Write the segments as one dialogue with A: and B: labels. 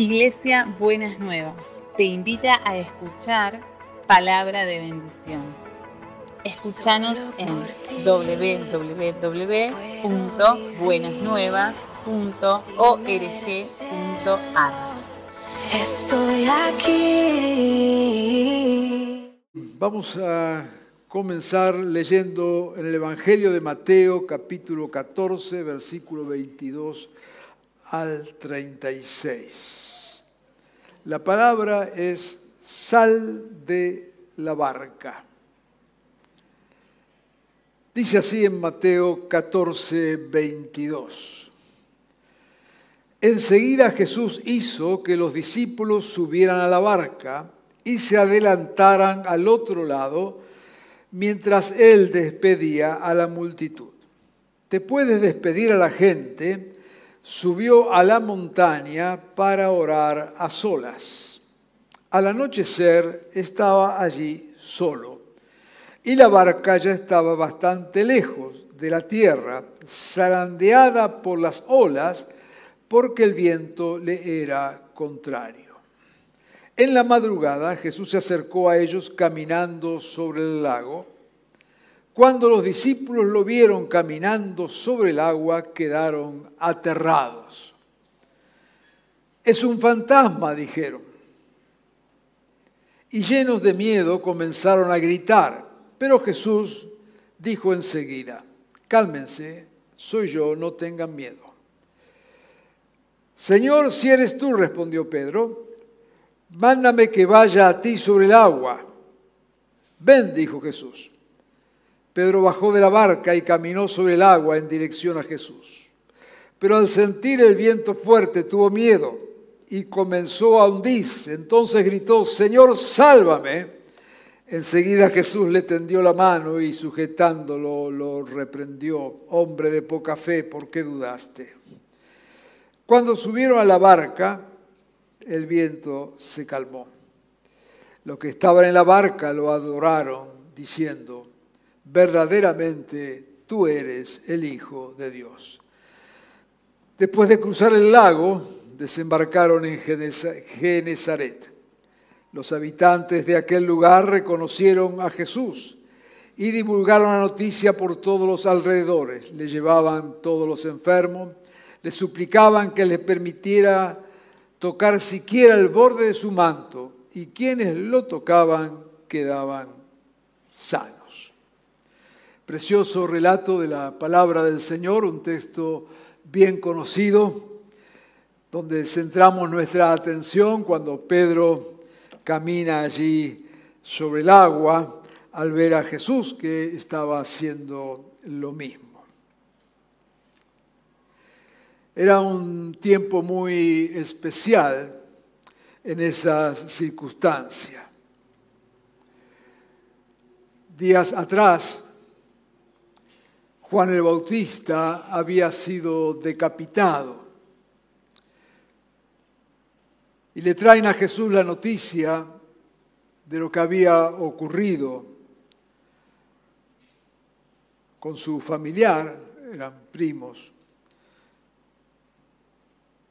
A: Iglesia Buenas Nuevas te invita a escuchar palabra de bendición. Escúchanos en www.buenasnuevas.org.ar.
B: Estoy aquí.
C: Vamos a comenzar leyendo en el Evangelio de Mateo capítulo 14, versículo 22 al 36. La palabra es sal de la barca. Dice así en Mateo 14, 22. Enseguida Jesús hizo que los discípulos subieran a la barca y se adelantaran al otro lado mientras él despedía a la multitud. Después de despedir a la gente, subió a la montaña para orar a solas. Al anochecer estaba allí solo y la barca ya estaba bastante lejos de la tierra, zarandeada por las olas, porque el viento le era contrario. En la madrugada Jesús se acercó a ellos caminando sobre el lago. Cuando los discípulos lo vieron caminando sobre el agua, quedaron aterrados. Es un fantasma, dijeron. Y llenos de miedo comenzaron a gritar. Pero Jesús dijo enseguida, cálmense, soy yo, no tengan miedo. Señor, si eres tú, respondió Pedro, mándame que vaya a ti sobre el agua. Ven, dijo Jesús. Pedro bajó de la barca y caminó sobre el agua en dirección a Jesús. Pero al sentir el viento fuerte tuvo miedo y comenzó a hundirse. Entonces gritó, Señor, sálvame. Enseguida Jesús le tendió la mano y sujetándolo lo reprendió. Hombre de poca fe, ¿por qué dudaste? Cuando subieron a la barca, el viento se calmó. Los que estaban en la barca lo adoraron, diciendo, verdaderamente tú eres el Hijo de Dios. Después de cruzar el lago, desembarcaron en Genezaret. Los habitantes de aquel lugar reconocieron a Jesús y divulgaron la noticia por todos los alrededores. Le llevaban todos los enfermos, le suplicaban que les permitiera tocar siquiera el borde de su manto y quienes lo tocaban quedaban sanos. Precioso relato de la palabra del Señor, un texto bien conocido, donde centramos nuestra atención cuando Pedro camina allí sobre el agua al ver a Jesús que estaba haciendo lo mismo. Era un tiempo muy especial en esa circunstancia. Días atrás, Juan el Bautista había sido decapitado y le traen a Jesús la noticia de lo que había ocurrido con su familiar, eran primos,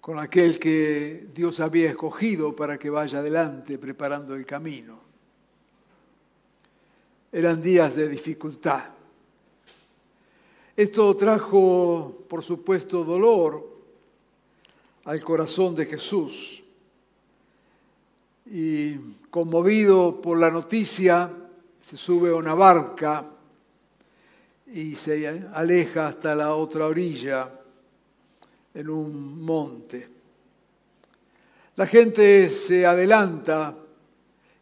C: con aquel que Dios había escogido para que vaya adelante preparando el camino. Eran días de dificultad. Esto trajo, por supuesto, dolor al corazón de Jesús. Y conmovido por la noticia, se sube a una barca y se aleja hasta la otra orilla en un monte. La gente se adelanta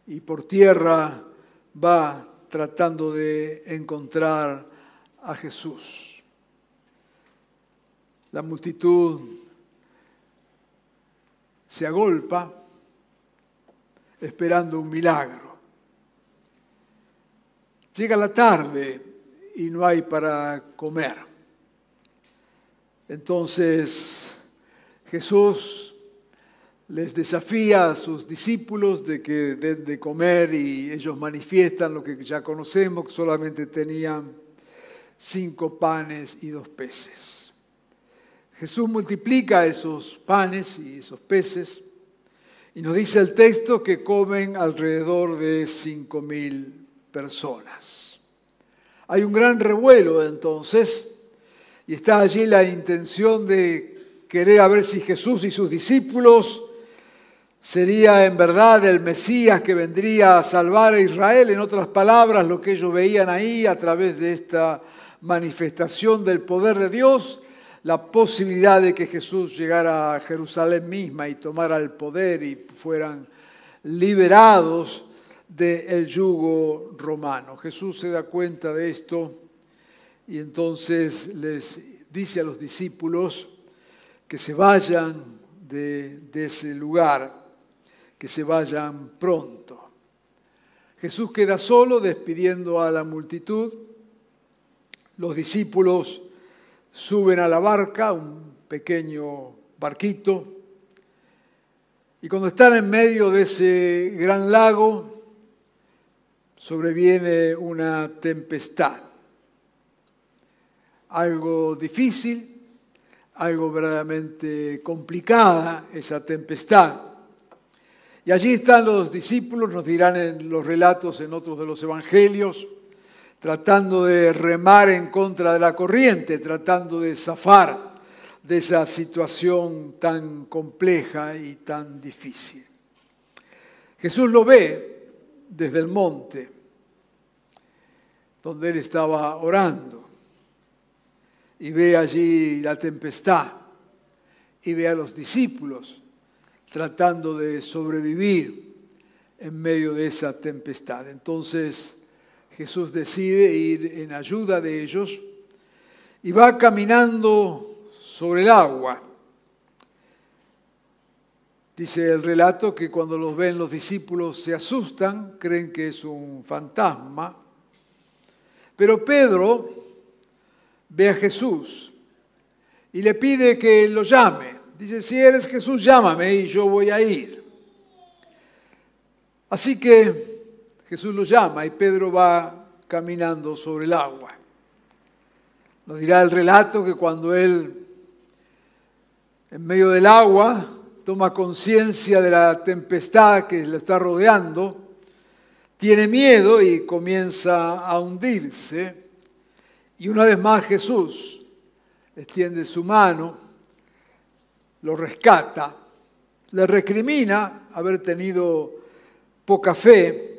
C: y por tierra va tratando de encontrar a Jesús. La multitud se agolpa esperando un milagro. Llega la tarde y no hay para comer. Entonces Jesús les desafía a sus discípulos de que den de comer y ellos manifiestan lo que ya conocemos, que solamente tenían cinco panes y dos peces. Jesús multiplica esos panes y esos peces Y nos dice el texto que comen alrededor de cinco mil personas. Hay un gran revuelo entonces y está allí la intención de querer ver si Jesús y sus discípulos sería en verdad el Mesías que vendría a salvar a Israel, en otras palabras, lo que ellos veían ahí a través de esta manifestación del poder de Dios, la posibilidad de que Jesús llegara a Jerusalén misma y tomara el poder y fueran liberados del yugo romano. Jesús se da cuenta de esto y entonces les dice a los discípulos que se vayan de, de ese lugar que se vayan pronto. Jesús queda solo despidiendo a la multitud. Los discípulos suben a la barca, un pequeño barquito, y cuando están en medio de ese gran lago, sobreviene una tempestad. Algo difícil, algo verdaderamente complicada esa tempestad. Y allí están los discípulos, nos dirán en los relatos en otros de los evangelios, tratando de remar en contra de la corriente, tratando de zafar de esa situación tan compleja y tan difícil. Jesús lo ve desde el monte, donde él estaba orando, y ve allí la tempestad, y ve a los discípulos tratando de sobrevivir en medio de esa tempestad. Entonces Jesús decide ir en ayuda de ellos y va caminando sobre el agua. Dice el relato que cuando los ven los discípulos se asustan, creen que es un fantasma. Pero Pedro ve a Jesús y le pide que lo llame. Dice, si eres Jesús, llámame y yo voy a ir. Así que Jesús lo llama y Pedro va caminando sobre el agua. Nos dirá el relato que cuando él, en medio del agua, toma conciencia de la tempestad que le está rodeando, tiene miedo y comienza a hundirse. Y una vez más Jesús extiende su mano lo rescata, le recrimina haber tenido poca fe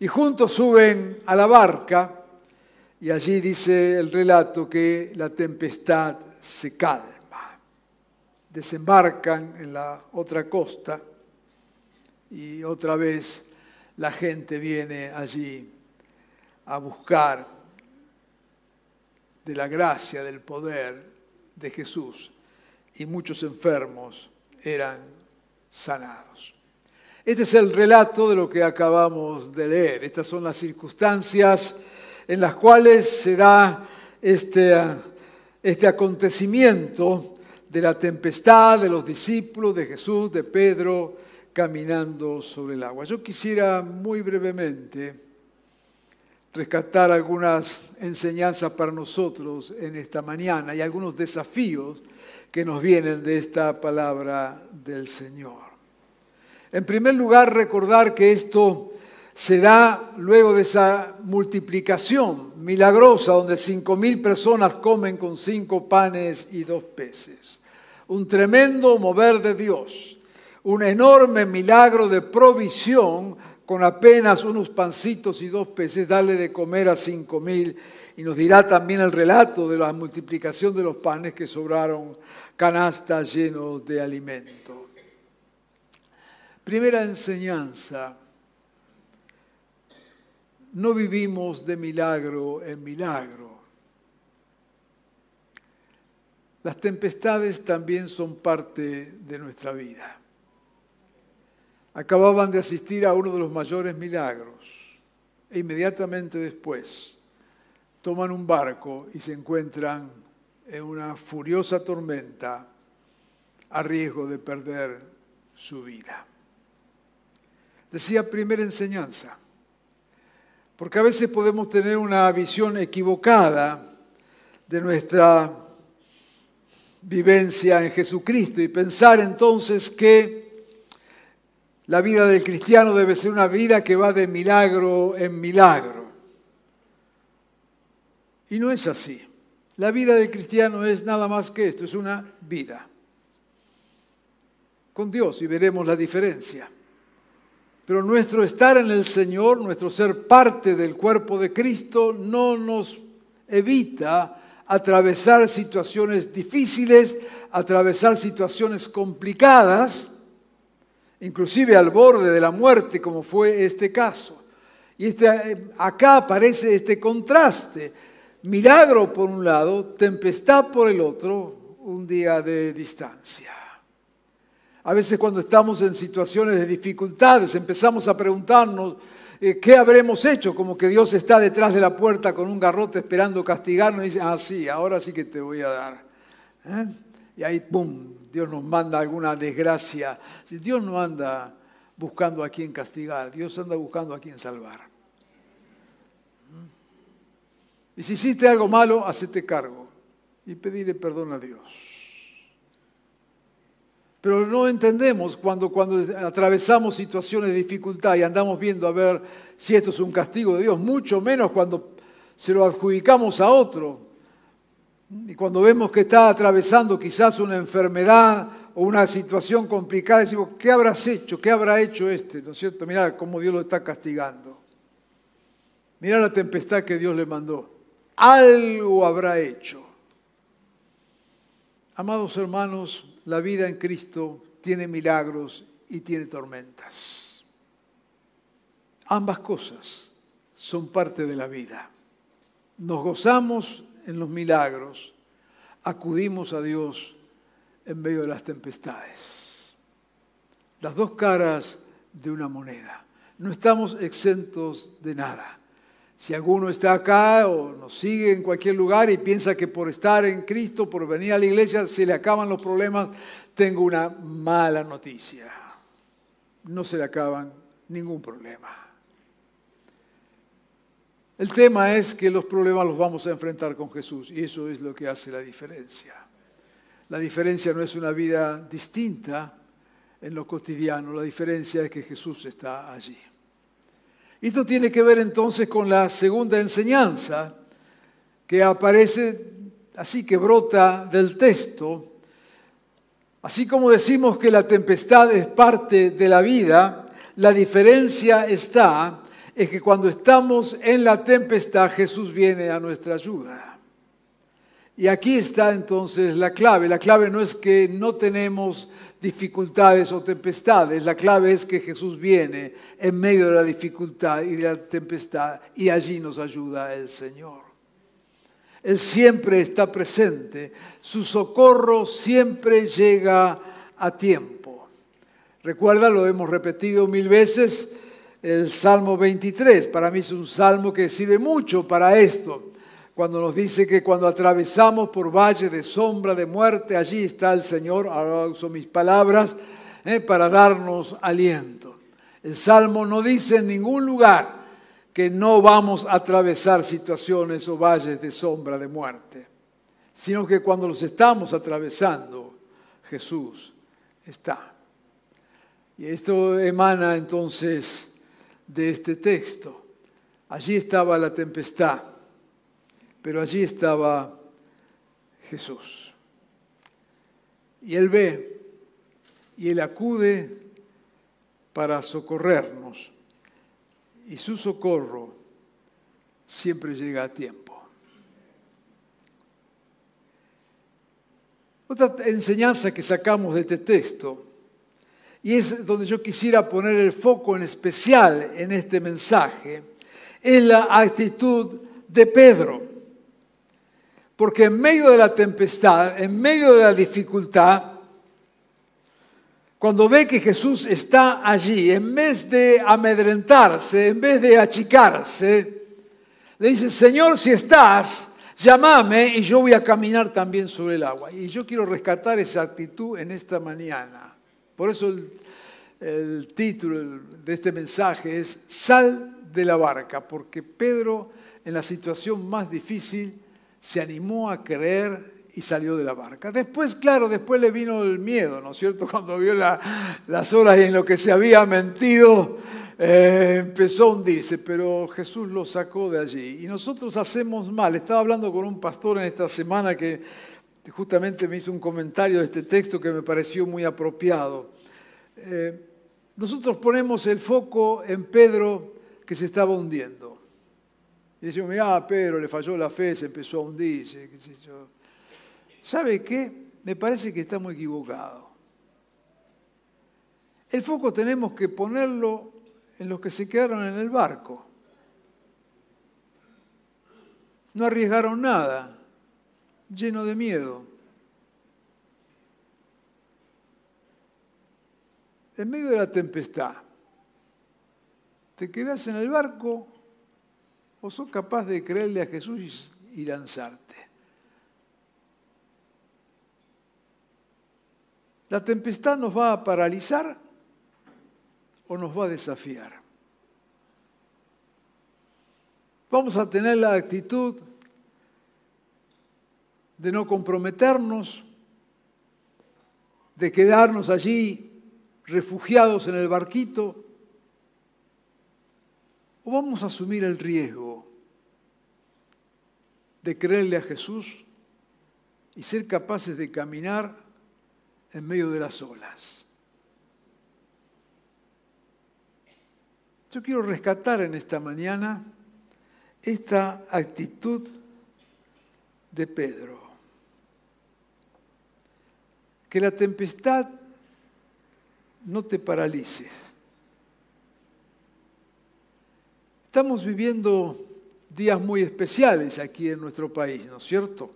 C: y juntos suben a la barca y allí dice el relato que la tempestad se calma. Desembarcan en la otra costa y otra vez la gente viene allí a buscar de la gracia, del poder de Jesús y muchos enfermos eran sanados. Este es el relato de lo que acabamos de leer. Estas son las circunstancias en las cuales se da este, este acontecimiento de la tempestad, de los discípulos, de Jesús, de Pedro, caminando sobre el agua. Yo quisiera muy brevemente rescatar algunas enseñanzas para nosotros en esta mañana y algunos desafíos que nos vienen de esta palabra del Señor. En primer lugar, recordar que esto se da luego de esa multiplicación milagrosa donde cinco mil personas comen con cinco panes y dos peces. Un tremendo mover de Dios, un enorme milagro de provisión con apenas unos pancitos y dos peces, darle de comer a cinco mil. Y nos dirá también el relato de la multiplicación de los panes que sobraron canastas llenos de alimento. Primera enseñanza, no vivimos de milagro en milagro. Las tempestades también son parte de nuestra vida. Acababan de asistir a uno de los mayores milagros e inmediatamente después toman un barco y se encuentran en una furiosa tormenta a riesgo de perder su vida. Decía primera enseñanza, porque a veces podemos tener una visión equivocada de nuestra vivencia en Jesucristo y pensar entonces que La vida del cristiano debe ser una vida que va de milagro en milagro. Y no es así. La vida del cristiano es nada más que esto, es una vida. Con Dios y veremos la diferencia. Pero nuestro estar en el Señor, nuestro ser parte del cuerpo de Cristo, no nos evita atravesar situaciones difíciles, atravesar situaciones complicadas, inclusive al borde de la muerte, como fue este caso. Y este, acá aparece este contraste. Milagro por un lado, tempestad por el otro, un día de distancia. A veces cuando estamos en situaciones de dificultades empezamos a preguntarnos eh, qué habremos hecho, como que Dios está detrás de la puerta con un garrote esperando castigarnos y dice, ah, sí, ahora sí que te voy a dar. ¿eh? Y ahí, ¡pum!, Dios nos manda alguna desgracia. Dios no anda buscando a quien castigar, Dios anda buscando a quien salvar. ¿Mm? Y si hiciste algo malo, hacete cargo y pedirle perdón a Dios. Pero no entendemos cuando, cuando atravesamos situaciones de dificultad y andamos viendo a ver si esto es un castigo de Dios, mucho menos cuando se lo adjudicamos a otro. Y cuando vemos que está atravesando quizás una enfermedad o una situación complicada, decimos, ¿qué habrás hecho? ¿Qué habrá hecho este? ¿No es cierto? Mirá cómo Dios lo está castigando. Mirá la tempestad que Dios le mandó. Algo habrá hecho. Amados hermanos, la vida en Cristo tiene milagros y tiene tormentas. Ambas cosas son parte de la vida. Nos gozamos en los milagros, acudimos a Dios en medio de las tempestades. Las dos caras de una moneda. No estamos exentos de nada. Si alguno está acá o nos sigue en cualquier lugar y piensa que por estar en Cristo, por venir a la iglesia, se le acaban los problemas, tengo una mala noticia. No se le acaban ningún problema. El tema es que los problemas los vamos a enfrentar con Jesús y eso es lo que hace la diferencia. La diferencia no es una vida distinta en lo cotidiano, la diferencia es que Jesús está allí. Esto tiene que ver entonces con la segunda enseñanza que aparece así que brota del texto. Así como decimos que la tempestad es parte de la vida, la diferencia está es que cuando estamos en la tempestad Jesús viene a nuestra ayuda. Y aquí está entonces la clave. La clave no es que no tenemos dificultades o tempestades. La clave es que Jesús viene en medio de la dificultad y de la tempestad y allí nos ayuda el Señor. Él siempre está presente, su socorro siempre llega a tiempo. Recuerda, lo hemos repetido mil veces, el Salmo 23, para mí es un salmo que sirve mucho para esto cuando nos dice que cuando atravesamos por valle de sombra de muerte, allí está el Señor, ahora uso mis palabras, eh, para darnos aliento. El Salmo no dice en ningún lugar que no vamos a atravesar situaciones o valles de sombra de muerte, sino que cuando los estamos atravesando, Jesús está. Y esto emana entonces de este texto. Allí estaba la tempestad pero allí estaba Jesús. Y Él ve y Él acude para socorrernos. Y su socorro siempre llega a tiempo. Otra enseñanza que sacamos de este texto, y es donde yo quisiera poner el foco en especial en este mensaje, es la actitud de Pedro. Porque en medio de la tempestad, en medio de la dificultad, cuando ve que Jesús está allí, en vez de amedrentarse, en vez de achicarse, le dice, Señor, si estás, llámame y yo voy a caminar también sobre el agua. Y yo quiero rescatar esa actitud en esta mañana. Por eso el, título de este mensaje es Sal de la barca, porque Pedro en la situación más difícil se animó a creer y salió de la barca. Después, claro, después le vino el miedo, ¿no es cierto? Cuando vio las horas y en lo que se había mentido, eh, empezó a hundirse, pero Jesús lo sacó de allí. Y nosotros hacemos mal. Estaba hablando con un pastor en esta semana que justamente me hizo un comentario de este texto que me pareció muy apropiado. Eh, nosotros ponemos el foco en Pedro que se estaba hundiendo. Y decimos, mirá, Pedro le falló la fe, se empezó a hundirse. ¿Sabe qué? Me parece que está muy equivocado. El foco tenemos que ponerlo en los que se quedaron en el barco. No arriesgaron nada, lleno de miedo. En medio de la tempestad, te quedas en el barco o sos capaz de creerle a Jesús y lanzarte. ¿La tempestad nos va a paralizar o nos va a desafiar? Vamos a tener la actitud de no comprometernos, de quedarnos allí refugiados en el barquito, o vamos a asumir el riesgo de creerle a Jesús y ser capaces de caminar en medio de las olas. Yo quiero rescatar en esta mañana esta actitud de Pedro. Que la tempestad no te paralice. Estamos viviendo días muy especiales aquí en nuestro país, ¿no es cierto?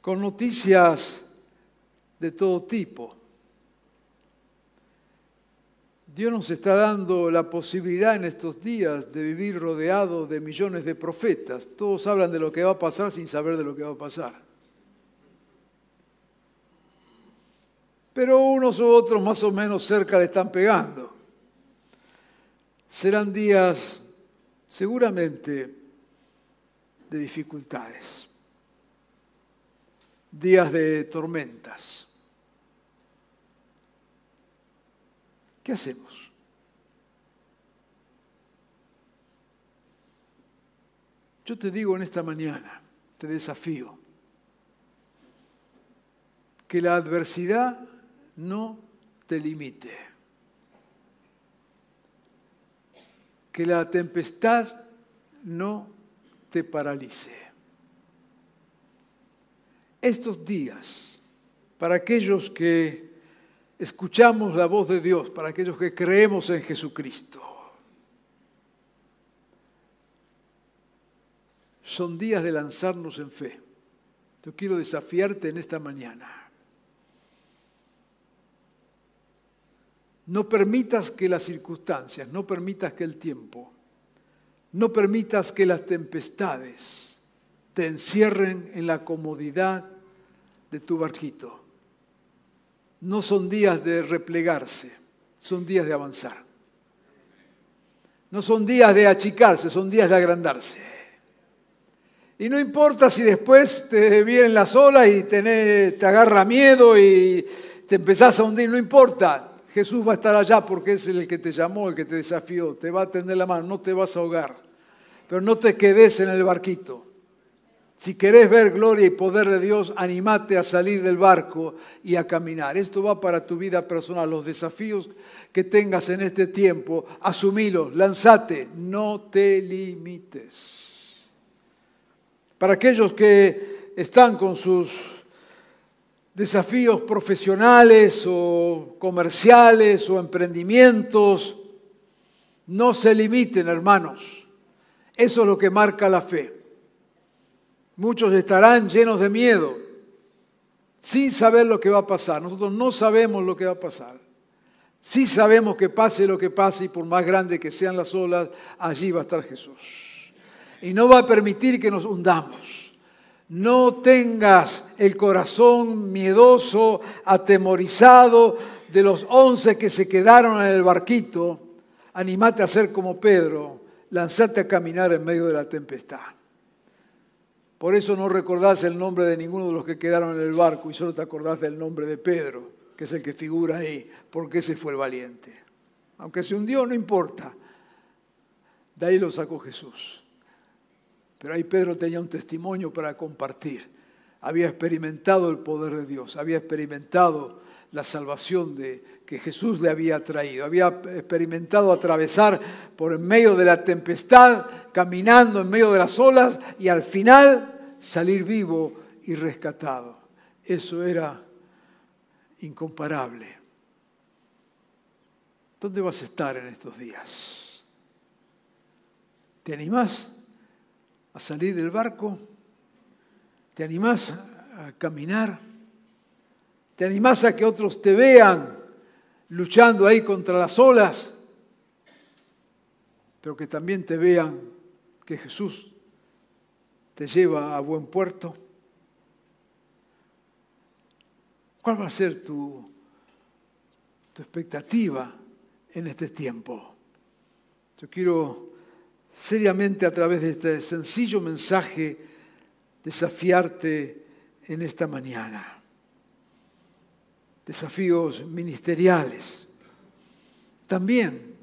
C: Con noticias de todo tipo. Dios nos está dando la posibilidad en estos días de vivir rodeado de millones de profetas. Todos hablan de lo que va a pasar sin saber de lo que va a pasar. Pero unos u otros más o menos cerca le están pegando. Serán días seguramente de dificultades, días de tormentas. ¿Qué hacemos? Yo te digo en esta mañana, te desafío, que la adversidad no te limite, que la tempestad no te paralice. Estos días, para aquellos que escuchamos la voz de Dios para aquellos que creemos en Jesucristo. Son días de lanzarnos en fe. Yo quiero desafiarte en esta mañana. No permitas que las circunstancias, no permitas que el tiempo, no permitas que las tempestades te encierren en la comodidad de tu barquito no son días de replegarse, son días de avanzar. No son días de achicarse, son días de agrandarse. Y no importa si después te vienen las olas y te agarra miedo y te empezás a hundir, no importa. Jesús va a estar allá porque es el que te llamó, el que te desafió, te va a tender la mano, no te vas a ahogar. Pero no te quedes en el barquito. Si querés ver gloria y poder de Dios, animate a salir del barco y a caminar. Esto va para tu vida personal. Los desafíos que tengas en este tiempo, asumilos, lanzate, no te limites. Para aquellos que están con sus desafíos profesionales o comerciales o emprendimientos, no se limiten, hermanos. Eso es lo que marca la fe. Muchos estarán llenos de miedo, sin saber lo que va a pasar. Nosotros no sabemos lo que va a pasar. Sí sabemos que pase lo que pase y por más grande que sean las olas, allí va a estar Jesús. Y no va a permitir que nos hundamos. No tengas el corazón miedoso, atemorizado de los once que se quedaron en el barquito. Animate a ser como Pedro, lanzate a caminar en medio de la tempestad. Por eso no recordás el nombre de ninguno de los que quedaron en el barco y solo te acordás del nombre de Pedro, que es el que figura ahí, porque ese fue el valiente. Aunque se hundió, no importa. De ahí lo sacó Jesús. Pero ahí Pedro tenía un testimonio para compartir. Había experimentado el poder de Dios, había experimentado la salvación que Jesús le había traído. Había experimentado atravesar por en medio de la tempestad, caminando en medio de las olas y al final salir vivo y rescatado. Eso era incomparable. ¿Dónde vas a estar en estos días? ¿Te animás a salir del barco? ¿Te animás a caminar? ¿Te animás a que otros te vean luchando ahí contra las olas? Pero que también te vean que Jesús te lleva a buen puerto. ¿Cuál va a ser tu, tu expectativa en este tiempo? Yo quiero seriamente a través de este sencillo mensaje desafiarte en esta mañana desafíos ministeriales. También,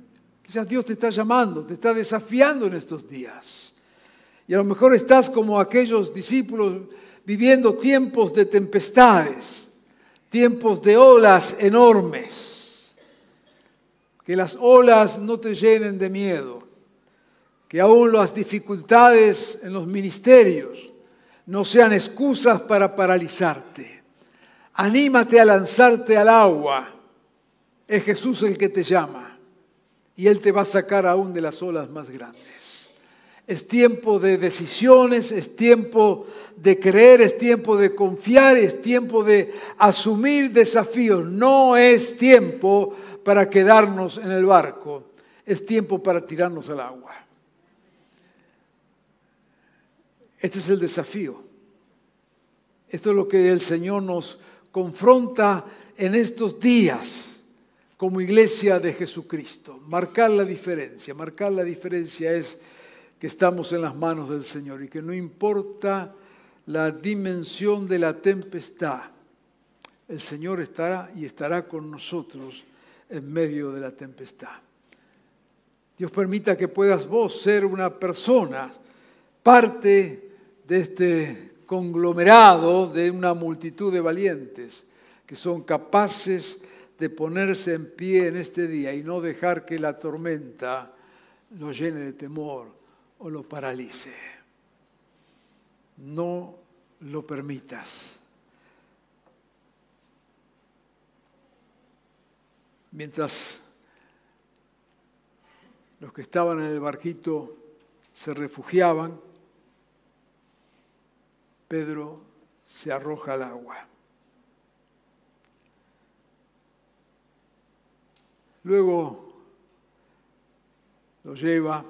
C: quizás Dios te está llamando, te está desafiando en estos días. Y a lo mejor estás como aquellos discípulos viviendo tiempos de tempestades, tiempos de olas enormes. Que las olas no te llenen de miedo, que aún las dificultades en los ministerios no sean excusas para paralizarte Anímate a lanzarte al agua. Es Jesús el que te llama y Él te va a sacar aún de las olas más grandes. Es tiempo de decisiones, es tiempo de creer, es tiempo de confiar, es tiempo de asumir desafíos. No es tiempo para quedarnos en el barco, es tiempo para tirarnos al agua. Este es el desafío. Esto es lo que el Señor nos confronta en estos días como iglesia de Jesucristo. Marcar la diferencia. Marcar la diferencia es que estamos en las manos del Señor y que no importa la dimensión de la tempestad, el Señor estará y estará con nosotros en medio de la tempestad. Dios permita que puedas vos ser una persona, parte de este conglomerado de una multitud de valientes que son capaces de ponerse en pie en este día y no dejar que la tormenta lo llene de temor o lo paralice. No lo permitas. Mientras los que estaban en el barquito se refugiaban, Pedro se arroja al agua. Luego lo lleva,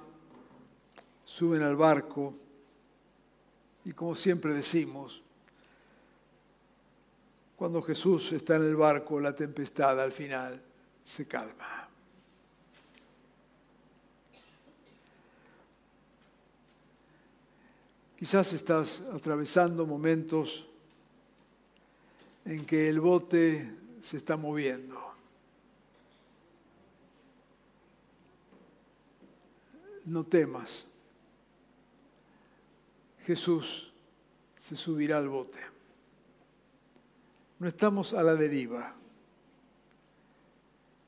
C: suben al barco y como siempre decimos, cuando Jesús está en el barco, la tempestad al final se calma. Quizás estás atravesando momentos en que el bote se está moviendo. No temas. Jesús se subirá al bote. No estamos a la deriva.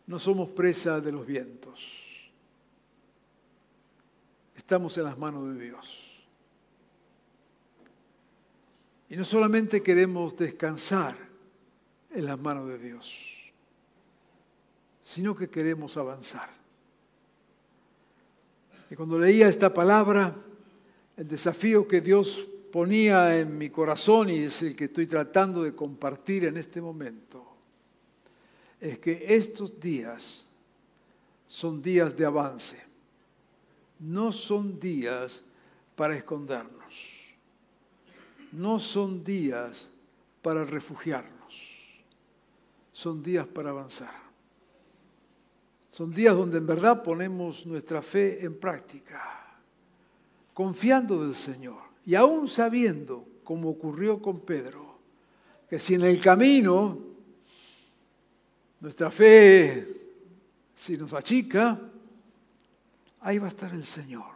C: No somos presa de los vientos. Estamos en las manos de Dios. Y no solamente queremos descansar en las manos de Dios, sino que queremos avanzar. Y cuando leía esta palabra, el desafío que Dios ponía en mi corazón y es el que estoy tratando de compartir en este momento, es que estos días son días de avance, no son días para escondernos no son días para refugiarnos, son días para avanzar. Son días donde en verdad ponemos nuestra fe en práctica, confiando del Señor Y aún sabiendo, como ocurrió con Pedro, que si en el camino nuestra fe, si nos achica, ahí va a estar el Señor.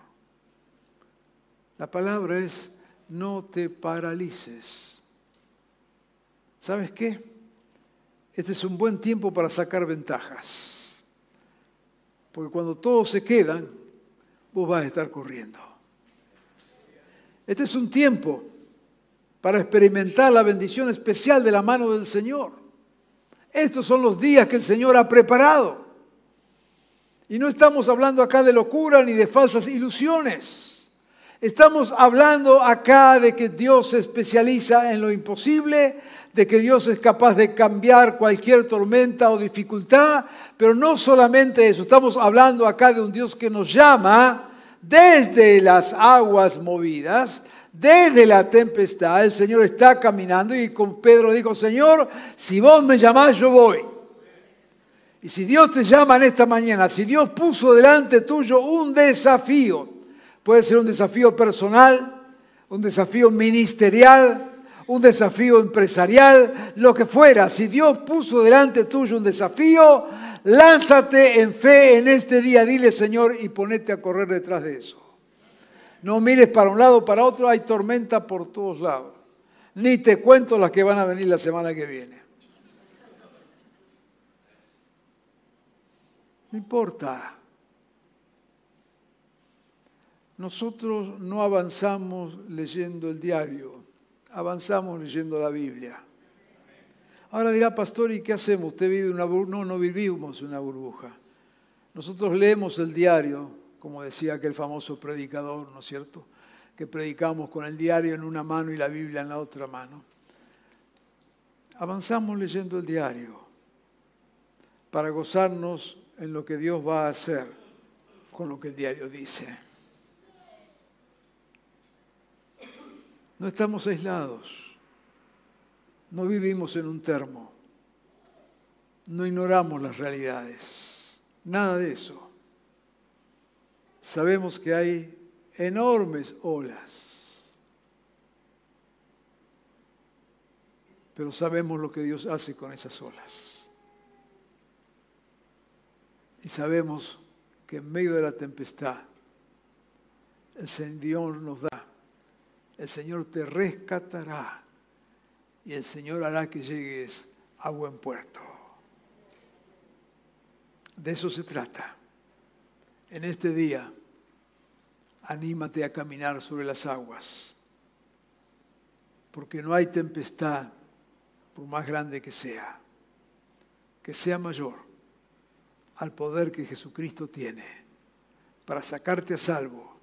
C: La palabra es, no te paralices. ¿Sabes qué? Este es un buen tiempo para sacar ventajas. Porque cuando todos se quedan, vos vas a estar corriendo. Este es un tiempo para experimentar la bendición especial de la mano del Señor. Estos son los días que el Señor ha preparado. Y no estamos hablando acá de locura ni de falsas ilusiones. Estamos hablando acá de que Dios se especializa en lo imposible, de que Dios es capaz de cambiar cualquier tormenta o dificultad, pero no solamente eso, estamos hablando acá de un Dios que nos llama desde las aguas movidas, desde la tempestad, el Señor está caminando y con Pedro dijo, Señor, si vos me llamás, yo voy. Y si Dios te llama en esta mañana, si Dios puso delante tuyo un desafío, puede ser un desafío personal, un desafío ministerial, un desafío empresarial, lo que fuera, si Dios puso delante tuyo un desafío, lánzate en fe en este día, dile Señor y ponete a correr detrás de eso. No mires para un lado, para otro, hay tormenta por todos lados. Ni te cuento las que van a venir la semana que viene. No importa. Nosotros no avanzamos leyendo el diario, avanzamos leyendo la Biblia. Ahora dirá, pastor, ¿y qué hacemos? ¿Usted vive una burbuja? No, no vivimos una burbuja. Nosotros leemos el diario, como decía aquel famoso predicador, ¿no es cierto? Que predicamos con el diario en una mano y la Biblia en la otra mano. Avanzamos leyendo el diario para gozarnos en lo que Dios va a hacer con lo que el diario dice. No estamos aislados, no vivimos en un termo, no ignoramos las realidades, nada de eso. Sabemos que hay enormes olas, pero sabemos lo que Dios hace con esas olas. Y sabemos que en medio de la tempestad el Señor nos da, el Señor te rescatará y el Señor hará que llegues a buen puerto. De eso se trata. En este día anímate a caminar sobre las aguas, porque no hay tempestad, por más grande que sea, que sea mayor al poder que Jesucristo tiene para sacarte a salvo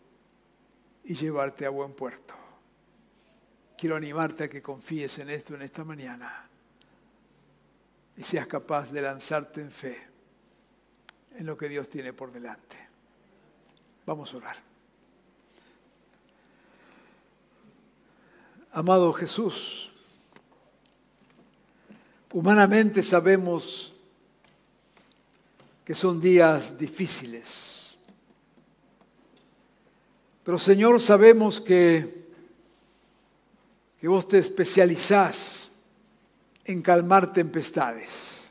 C: y llevarte a buen puerto. Quiero animarte a que confíes en esto en esta mañana y seas capaz de lanzarte en fe en lo que Dios tiene por delante. Vamos a orar. Amado Jesús, humanamente sabemos que son días difíciles, pero Señor sabemos que, que vos te especializás en calmar tempestades.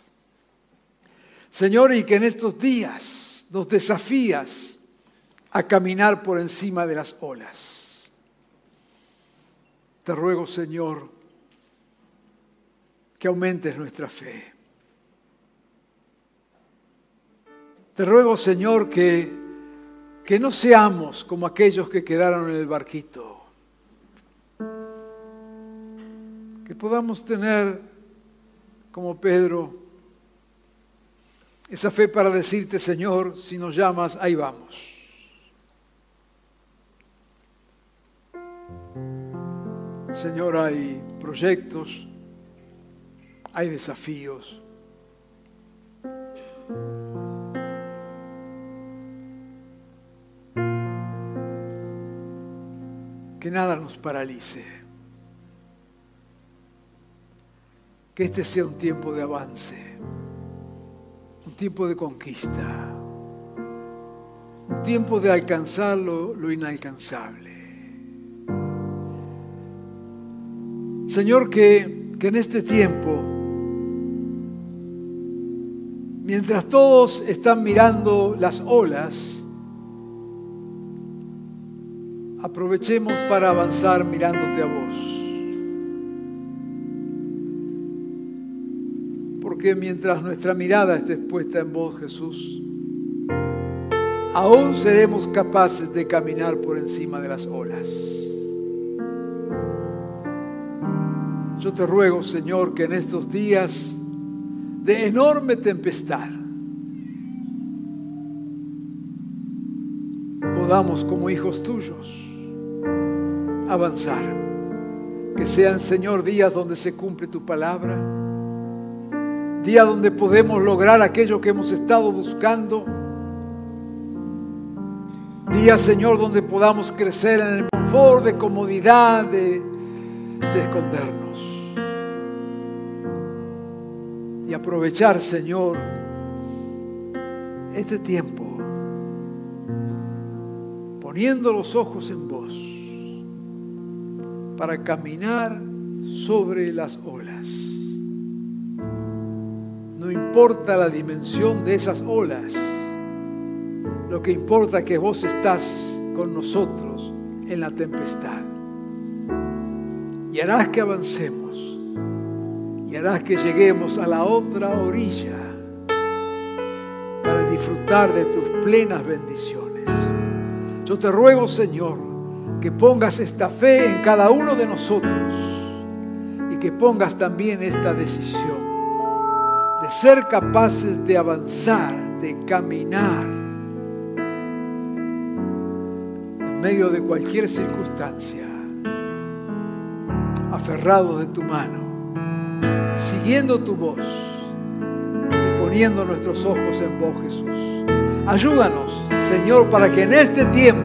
C: Señor, y que en estos días nos desafías a caminar por encima de las olas. Te ruego, Señor, que aumentes nuestra fe. Te ruego, Señor, que, que no seamos como aquellos que quedaron en el barquito. Que podamos tener, como Pedro, esa fe para decirte, Señor, si nos llamas, ahí vamos. Señor, hay proyectos, hay desafíos. Que nada nos paralice. Que este sea un tiempo de avance, un tiempo de conquista, un tiempo de alcanzar lo, lo inalcanzable. Señor, que, que en este tiempo, mientras todos están mirando las olas, aprovechemos para avanzar mirándote a vos. Porque mientras nuestra mirada esté puesta en vos, Jesús, aún seremos capaces de caminar por encima de las olas. Yo te ruego, Señor, que en estos días de enorme tempestad podamos como hijos tuyos avanzar. Que sean, Señor, días donde se cumple tu palabra, días donde podemos lograr aquello que hemos estado buscando, días, Señor, donde podamos crecer en el confort, de comodidad, de, de escondernos. Y aprovechar, Señor, este tiempo poniendo los ojos en vos para caminar sobre las olas. No importa la dimensión de esas olas, lo que importa es que vos estás con nosotros en la tempestad. Y harás que avancemos y harás que lleguemos a la otra orilla para disfrutar de tus plenas bendiciones. Yo te ruego, Señor, que pongas esta fe en cada uno de nosotros y que pongas también esta decisión de ser capaces de avanzar, de caminar en medio de cualquier circunstancia, aferrados de tu mano, siguiendo tu voz y poniendo nuestros ojos en vos, Jesús. Ayúdanos, Señor, para que en este tiempo